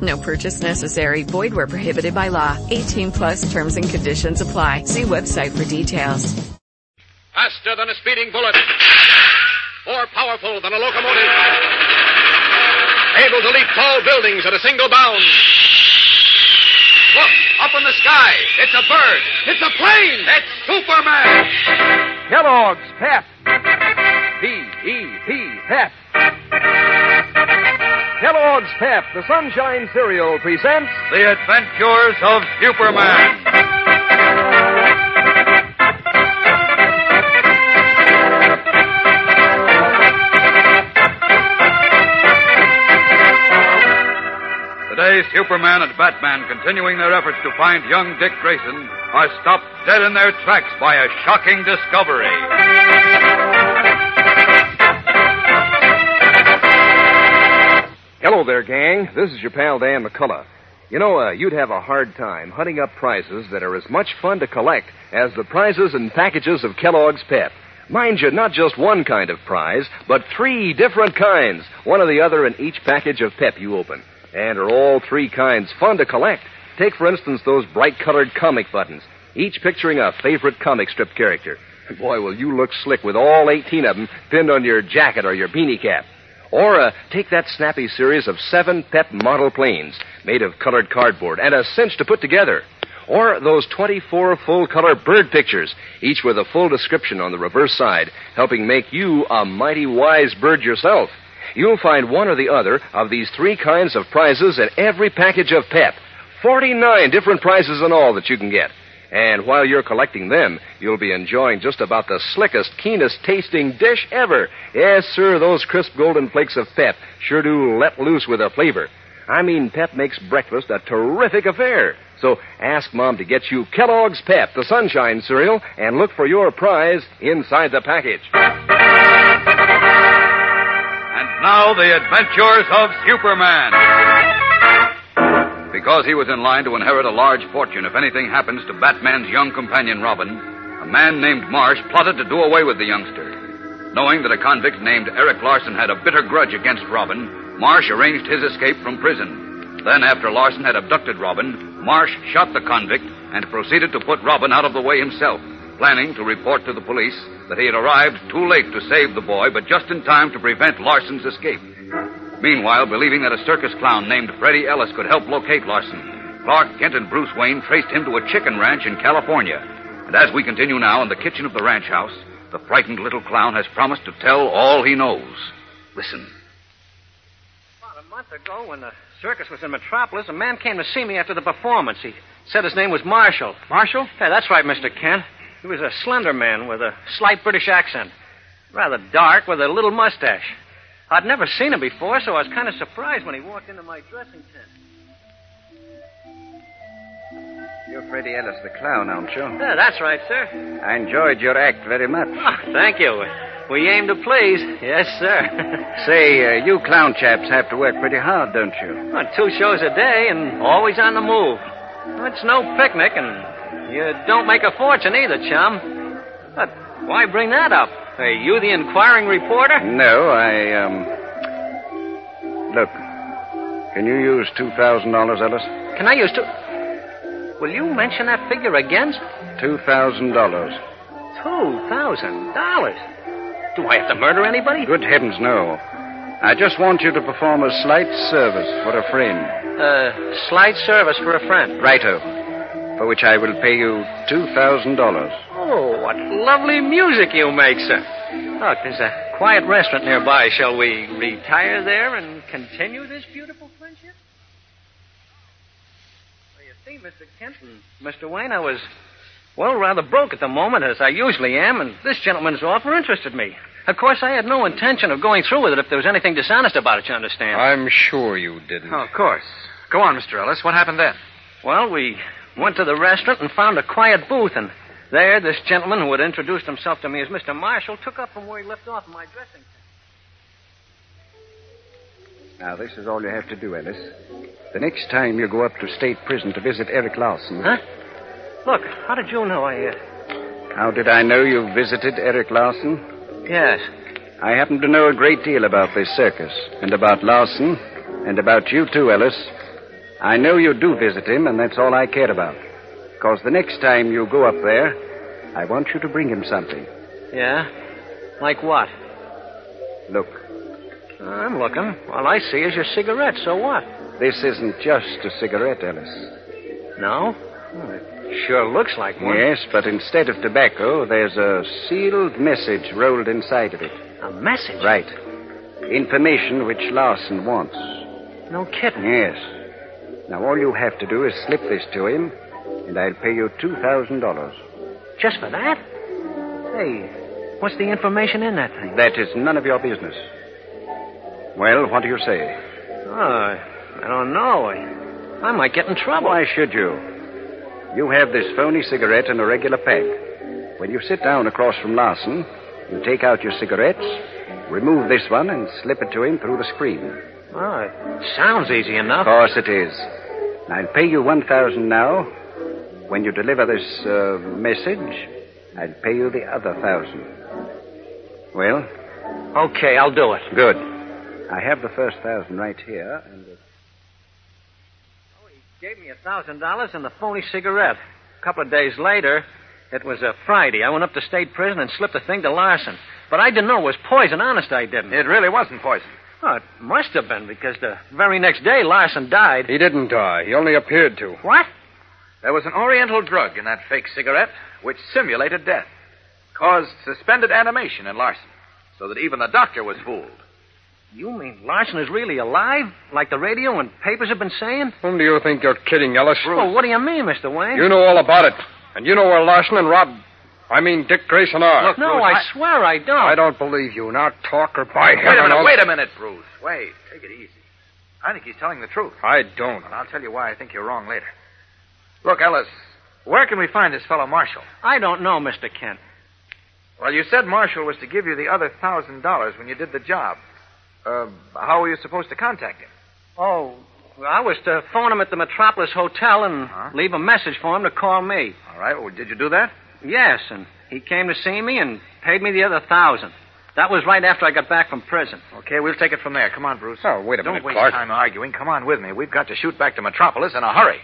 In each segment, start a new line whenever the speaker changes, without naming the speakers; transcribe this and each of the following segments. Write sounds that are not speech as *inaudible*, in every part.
No purchase necessary. Void where prohibited by law. 18 plus terms and conditions apply. See website for details.
Faster than a speeding bullet. More powerful than a locomotive. Able to leap tall buildings at a single bound. Look, up in the sky. It's a bird. It's a plane. It's Superman.
Kellogg's Pep. P-E-P, Pep. Kellogg's Pep, the Sunshine Cereal, presents
The Adventures of Superman. Today, Superman and Batman, continuing their efforts to find young Dick Grayson, are stopped dead in their tracks by a shocking discovery.
Hello there, gang. This is your pal Dan McCullough. You know, uh, you'd have a hard time hunting up prizes that are as much fun to collect as the prizes and packages of Kellogg's Pep. Mind you, not just one kind of prize, but three different kinds, one or the other in each package of Pep you open. And are all three kinds fun to collect? Take, for instance, those bright colored comic buttons, each picturing a favorite comic strip character. Boy, will you look slick with all 18 of them pinned on your jacket or your beanie cap. Or uh, take that snappy series of seven Pep model planes made of colored cardboard and a cinch to put together. Or those 24 full color bird pictures, each with a full description on the reverse side, helping make you a mighty wise bird yourself. You'll find one or the other of these three kinds of prizes in every package of Pep. 49 different prizes in all that you can get. And while you're collecting them, you'll be enjoying just about the slickest, keenest tasting dish ever. Yes, sir, those crisp golden flakes of Pep sure do let loose with a flavor. I mean, Pep makes breakfast a terrific affair. So ask Mom to get you Kellogg's Pep, the Sunshine cereal, and look for your prize inside the package.
And now, the adventures of Superman. Because he was in line to inherit a large fortune if anything happens to Batman's young companion Robin, a man named Marsh plotted to do away with the youngster. Knowing that a convict named Eric Larson had a bitter grudge against Robin, Marsh arranged his escape from prison. Then, after Larson had abducted Robin, Marsh shot the convict and proceeded to put Robin out of the way himself, planning to report to the police that he had arrived too late to save the boy, but just in time to prevent Larson's escape. Meanwhile, believing that a circus clown named Freddie Ellis could help locate Larson, Clark Kent and Bruce Wayne traced him to a chicken ranch in California. And as we continue now in the kitchen of the ranch house, the frightened little clown has promised to tell all he knows. Listen.
About a month ago, when the circus was in Metropolis, a man came to see me after the performance. He said his name was Marshall. Marshall? Yeah, that's right, Mr. Kent. He was a slender man with a slight British accent. Rather dark, with a little mustache. I'd never seen him before, so I was kind of surprised when he walked into my dressing tent.
You're Freddie Ellis, the clown, aren't you?
Yeah, that's right, sir.
I enjoyed your act very much.
Oh, thank you. We aim to please. Yes, sir. *laughs*
Say, uh, you clown chaps have to work pretty hard, don't you?
Well, two shows a day and always on the move. Well, It's no picnic, and you don't make a fortune either, chum. But why bring that up? Are you the inquiring reporter?
No, I, um. Look. Can you use $2,000, Ellis?
Can I use two? Will you mention that figure again?
$2,000.
Two thousand dollars. Do I have to murder anybody?
Good heavens, no. I just want you to perform a slight service for a friend.
Uh, slight service for a friend.
Righto. For which I will pay you $2,000.
Oh, what lovely music you make, sir. Oh, Look, there's a quiet restaurant nearby. Shall we retire there and continue this beautiful friendship? Well, you see, Mr. Kenton, Mr. Wayne, I was, well, rather broke at the moment, as I usually am, and this gentleman's offer interested me. Of course, I had no intention of going through with it if there was anything dishonest about it, you understand.
I'm sure you didn't.
Oh, of course. Go on, Mr. Ellis. What happened then?
Well, we went to the restaurant and found a quiet booth, and There, this gentleman who had introduced himself to me as Mr. Marshall took up from where he left off in my dressing
Now, this is all you have to do, Ellis. The next time you go up to state prison to visit Eric Larson.
Huh? Look, how did you know I. Uh...
How did I know you visited Eric Larson?
Yes.
I happen to know a great deal about this circus, and about Larson, and about you, too, Ellis. I know you do visit him, and that's all I care about. Because the next time you go up there, I want you to bring him something.
Yeah? Like what?
Look,
I'm looking. All I see is your cigarette, so what?
this isn't just a cigarette, Ellis.
No? Well, it sure looks like one.
Yes, but instead of tobacco, there's a sealed message rolled inside of it.
A message?
Right. Information which Larson wants.
No kidding.
Yes. Now, all you have to do is slip this to him, and I'll pay you $2,000.
Just for that? Hey, what's the information in that thing?
That is none of your business. Well, what do you say?
Oh, I don't know. I, I might get in trouble.
Why should you? You have this phony cigarette in a regular pack. When you sit down across from Larson, you take out your cigarettes, remove this one, and slip it to him through the screen.
Oh, it sounds easy enough.
Of course it is. I'll pay you 1000 now. When you deliver this uh, message, I'll pay you the other thousand. Well,
Okay, I'll do it.
good. I have the first thousand right here, and uh,
Oh, he gave me a thousand dollars and the phony cigarette. A couple of days later, it was a Friday. I went up to state prison and slipped the thing to Larson. But I didn't know it was poison. Honest, I didn't.
It really wasn't poison.
Oh, it must have been because the very next day Larson died.
He didn't die. He only appeared to.
What?
There was an oriental drug in that fake cigarette which simulated death, caused suspended animation in Larson, so that even the doctor was fooled.
You mean Larson is really alive, like the radio and papers have been saying?
Whom do you think you're kidding, Ellis?
Oh, what do you mean, Mr. Wayne?
You know all about it. And you know where Larson and Rob. I mean, Dick Grayson are.
Look,
no,
Bruce,
I,
I-
swear I don't.
I don't believe you. Now talk or by heaven.
Wait a minute,
I'll-
wait a minute, Bruce. Wait, take it easy. I think he's telling the truth.
I don't.
And I'll tell you why I think you're wrong later. Look, Ellis, where can we find this fellow Marshall?
I don't know, Mr. Kent.
Well, you said Marshall was to give you the other thousand dollars when you did the job. Uh, how were you supposed to contact him?
Oh, I was to phone him at the Metropolis Hotel and
Huh?
leave a message for him to call me.
All right, well, did you do that?
Yes, and he came to see me and paid me the other thousand. That was right after I got back from prison.
Okay, we'll take it from there. Come on, Bruce.
Oh, wait a minute.
Don't waste
Clark.
time arguing. Come on with me. We've got to shoot back to Metropolis in a hurry.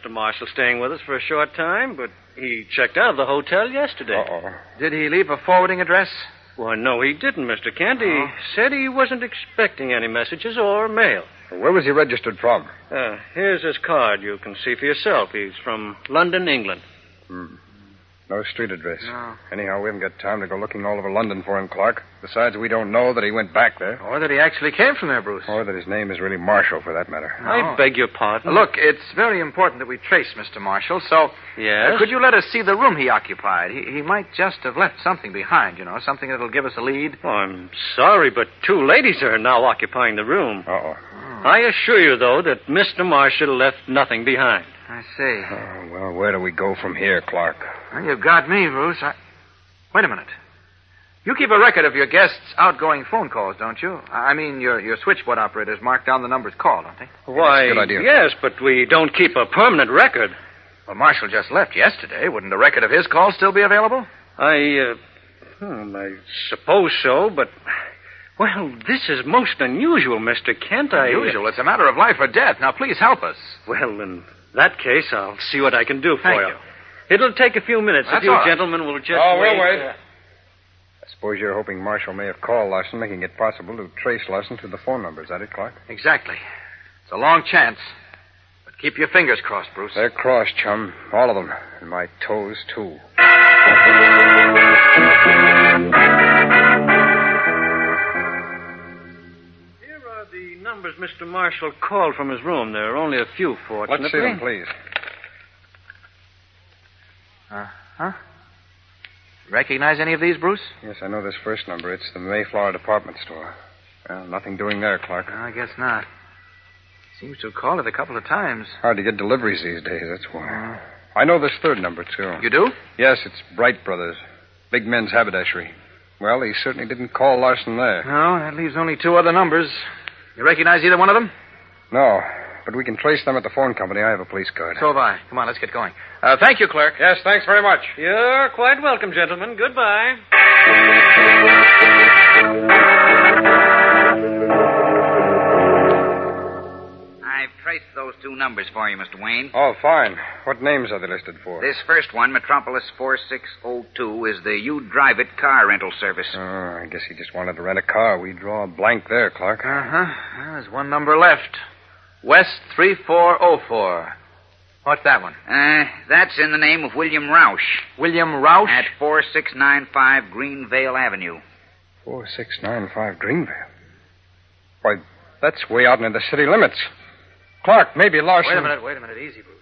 Mr. Marshall staying with us for a short time, but he checked out of the hotel yesterday.
Uh-oh.
Did he leave a forwarding address?
Why, no, he didn't, Mr. Kent. He said he wasn't expecting any messages or mail.
Where was he registered from?
Uh, here's his card. You can see for yourself. He's from London, England.
Hmm. No street address.
No.
Anyhow, we haven't got time to go looking all over London for him, Clark. Besides, we don't know that he went back there.
Or that he actually came from there, Bruce?
Or that his name is really Marshall, for that matter.
I beg your pardon.
Look, it's very important that we trace Mr. Marshall, so
Yes?
uh, could you let us see the room he occupied? He, he might just have left something behind, you know, something that'll give us a lead.
Oh, I'm sorry, but two ladies are now occupying the room.
Uh-oh.
I assure you, though, that Mr. Marshall left nothing behind.
I see.
Oh, well, where do we go from here, Clark?
Well, you've got me, Bruce. I... Wait a minute. You keep a record of your guests' outgoing phone calls, don't you? I mean, your your switchboard operators mark down the numbers called, don't they?
Why,
good idea.
yes, but we don't keep a permanent record.
Well, Marshall just left yesterday. Wouldn't a record of his calls still be available?
I, uh, hmm, I suppose so, but, well, this is most unusual, Mr. Kent. I, uh,
It's a matter of life or death. Now, please help us.
well, in that case, I'll see what I can do for
Thank
you.
you.
It'll take a few minutes.
That's
if you
all right.
gentlemen will just
Oh, we'll
wait.
wait.
uh,
I suppose you're hoping Marshall may have called Larson, making it possible to trace Larson to the phone number. Is that it, Clark?
Exactly. It's a long chance. But keep your fingers crossed, Bruce.
They're crossed, chum. All of them. And my toes, too.
Here are the numbers Mr. Marshall called from his room. There are only a few, fortunately.
Let's see them, please.
Uh, huh? Recognize any of these, Bruce?
Yes, I know this first number. It's the Mayflower department store. Well, nothing doing there, Clark.
I guess not. Seems to have called it a couple of times.
Hard to get deliveries these days, that's why. I know this third number, too.
You do?
Yes, it's Bright Brothers. Big men's haberdashery. Well, he certainly didn't call Larson there.
No, that leaves only two other numbers. You recognize either one of them?
No, but we can trace them at the phone company. I have a police card.
So have I. Come on, let's get going. Uh, thank you, clerk.
Yes, thanks very much.
You're quite welcome, gentlemen. Goodbye.
I've traced those two numbers for you, Mr. Wayne.
Oh, fine. What names are they listed for?
This first one, Metropolis 4602, is the You Drive It car rental service.
Oh, I guess he just wanted to rent a car. We draw a blank there, Clark.
Uh huh. Well, there's one number left. West 3404. What's that one?
Uh, that's in the name of William Roush
William Roush?
at 4695 Greenvale Avenue.
4695 Greenvale. Why, that's way out near the city limits. Clark, maybe Larson.
Wait a minute, wait a minute. Easy, Bruce.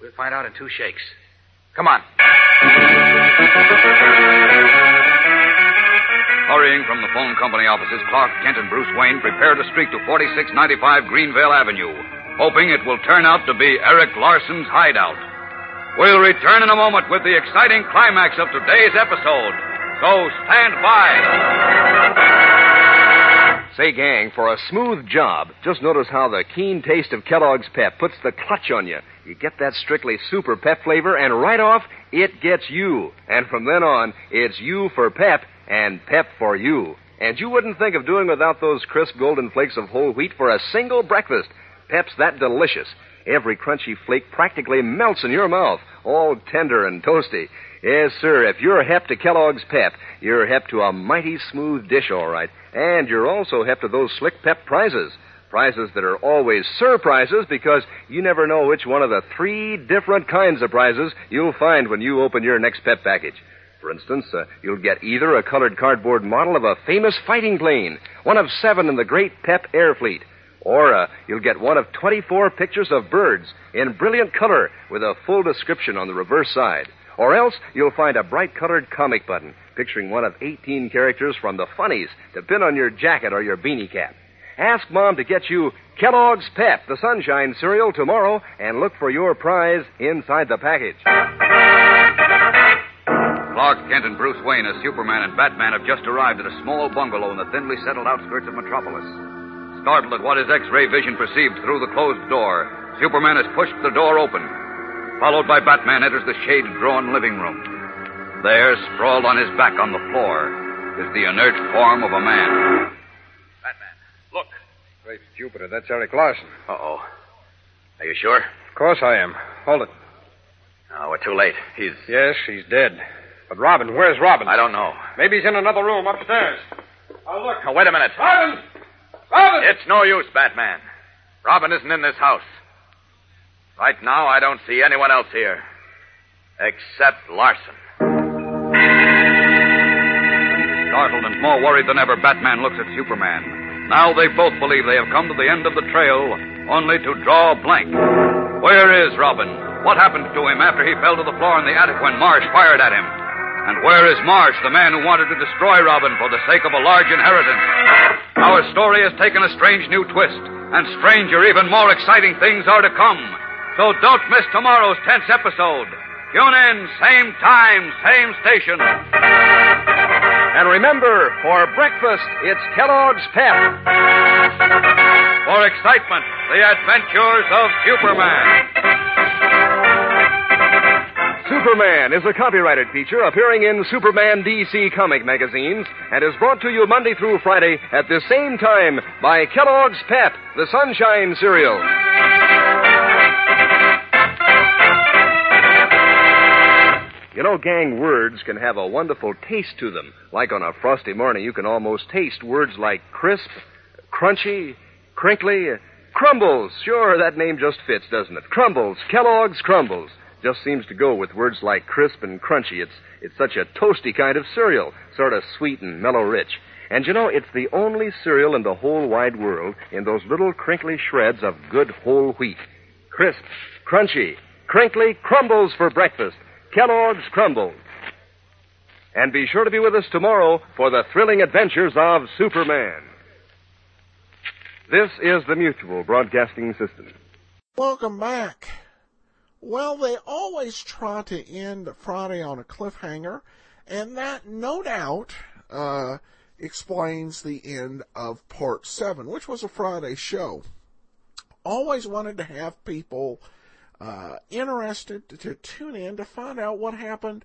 We'll find out in two shakes. Come on.
Hurrying from the phone company offices, Clark Kent and Bruce Wayne prepare to streak to 4695 Greenvale Avenue, hoping it will turn out to be Eric Larson's hideout. We'll return in a moment with the exciting climax of today's episode. So stand by.
Say, gang, for a smooth job, just notice how the keen taste of Kellogg's Pep puts the clutch on you. You get that strictly super pep flavor, and right off, it gets you. And from then on, it's you for pep and pep for you. And you wouldn't think of doing without those crisp golden flakes of whole wheat for a single breakfast. Pep's that delicious. Every crunchy flake practically melts in your mouth, all tender and toasty. Yes, sir, if you're hep to Kellogg's Pep, you're hep to a mighty smooth dish, all right. And you're also hep to those slick pep prizes. Prizes that are always surprises because you never know which one of the three different kinds of prizes you'll find when you open your next pep package. For instance, uh, you'll get either a colored cardboard model of a famous fighting plane, one of seven in the great Pep Air Fleet, or uh, you'll get one of 24 pictures of birds in brilliant color with a full description on the reverse side. Or else you'll find a bright colored comic button picturing one of 18 characters from the funnies to pin on your jacket or your beanie cap. Ask Mom to get you Kellogg's Pep, the Sunshine cereal, tomorrow, and look for your prize inside the package.
Clark Kent and Bruce Wayne as Superman and Batman have just arrived at a small bungalow in the thinly settled outskirts of Metropolis. Startled at what his X-ray vision perceived through the closed door, Superman has pushed the door open. Followed by Batman, enters the shade-drawn living room. There, sprawled on his back on the floor, is the inert form of a man.
Batman, look.
Great Jupiter, that's Eric Larson.
Uh-oh. Are you sure?
Of course I am. Hold it.
No, we're too late. He's...
Yes, he's dead. But Robin, where's Robin?
I don't know.
Maybe he's in another room upstairs. Oh, look.
Now, wait a minute.
Robin! Robin!
It's no use, Batman. Robin isn't in this house. Right now, I don't see anyone else here. Except Larson.
Startled and more worried than ever, Batman looks at Superman. Now they both believe they have come to the end of the trail, only to draw a blank. Where is Robin? What happened to him after he fell to the floor in the attic when Marsh fired at him? And where is Marsh, the man who wanted to destroy Robin for the sake of a large inheritance? Our story has taken a strange new twist, and stranger, even more exciting things are to come. So don't miss tomorrow's tense episode. Tune in, same time, same station.
And remember, for breakfast, it's Kellogg's Pep.
For excitement, the adventures of Superman.
Superman is a copyrighted feature appearing in Superman DC comic magazines and is brought to you Monday through Friday at the same time by Kellogg's Pep, the Sunshine Cereal. You know, gang, words can have a wonderful taste to them. Like on a frosty morning, you can almost taste words like crisp, crunchy, crinkly, crumbles. Sure, that name just fits, doesn't it? Crumbles, Kellogg's Crumbles. Just seems to go with words like crisp and crunchy. It's, it's such a toasty kind of cereal, sort of sweet and mellow rich. And you know, it's the only cereal in the whole wide world in those little crinkly shreds of good whole wheat. Crisp, crunchy, crinkly crumbles for breakfast. Kellogg's Crumbles. And be sure to be with us tomorrow for the thrilling adventures of Superman. This is the Mutual Broadcasting System.
Welcome back. Well, they always try to end Friday on a cliffhanger, and that no doubt uh, explains the end of part seven, which was a Friday show. Always wanted to have people uh, interested to, to, tune in to find out what happened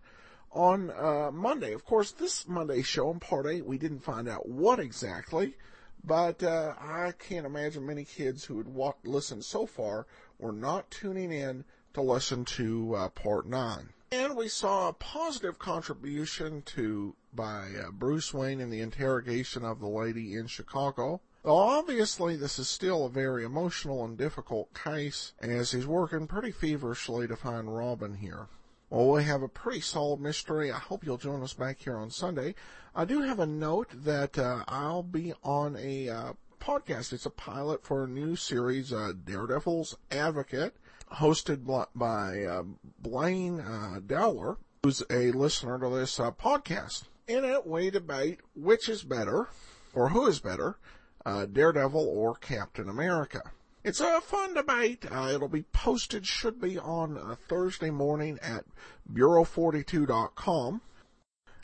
on uh, Monday. Of course, this Monday show in part eight, we didn't find out what exactly. But uh, I can't imagine many kids who had listened so far were not tuning in to listen to uh, part nine. And we saw a positive contribution to by uh, Bruce Wayne in the interrogation of the lady in Chicago. Though obviously this is still a very emotional and difficult case, as he's working pretty feverishly to find Robin here. Well, we have a pretty solid mystery. I hope you'll join us back here on Sunday. I do have a note that uh, I'll be on a uh, podcast. It's a pilot for a new series, uh, Daredevil's Advocate, hosted by uh, Blaine uh, Dowler, who's a listener to this uh, podcast. In it, we debate which is better, or who is better, Daredevil or Captain America. It's a fun debate. Uh, it'll be posted, should be on uh, Thursday morning at Bureau42.com.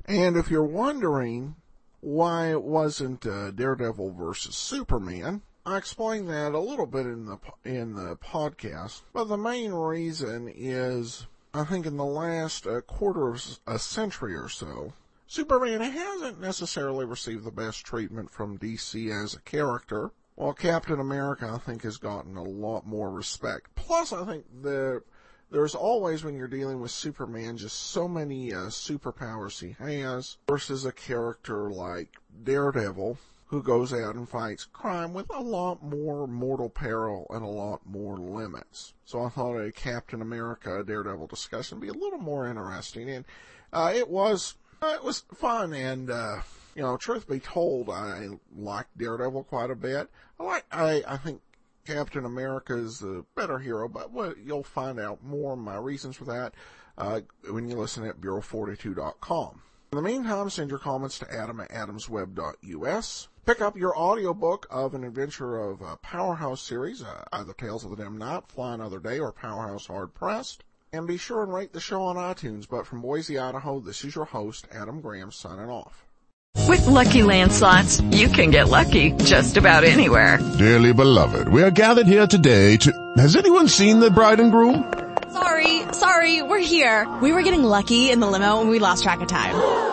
And if you're wondering why it wasn't uh, Daredevil versus Superman, I explained that a little bit in the in the podcast. But the main reason is, I think, in the last uh, quarter of a century or so, Superman hasn't necessarily received the best treatment from DC as a character. while Captain America, I think, has gotten a lot more respect. Plus, I think the there's always when you're dealing with Superman just so many uh, superpowers he has versus a character like Daredevil who goes out and fights crime with a lot more mortal peril and a lot more limits. So I thought a Captain America Daredevil discussion would be a little more interesting, and uh, it was uh, it was fun and. Uh, you know, truth be told, I like Daredevil quite a bit. I like, I, I think Captain America is a better hero, but well, you'll find out more of my reasons for that, uh, when you listen at Bureau42.com. In the meantime, send your comments to adam at adamsweb.us. Pick up your audiobook of an adventure of a Powerhouse series, uh, either Tales of the Dim Knight, Fly Another Day, or Powerhouse Hard Pressed. And be sure and rate the show on iTunes. But from Boise, Idaho, this is your host, Adam Graham, signing off.
With Lucky Land slots, you can get lucky just about anywhere.
Dearly beloved, we are gathered here today to... Has anyone seen the bride and groom?
Sorry, sorry, we're here. We were getting lucky in the limo and we lost track of time.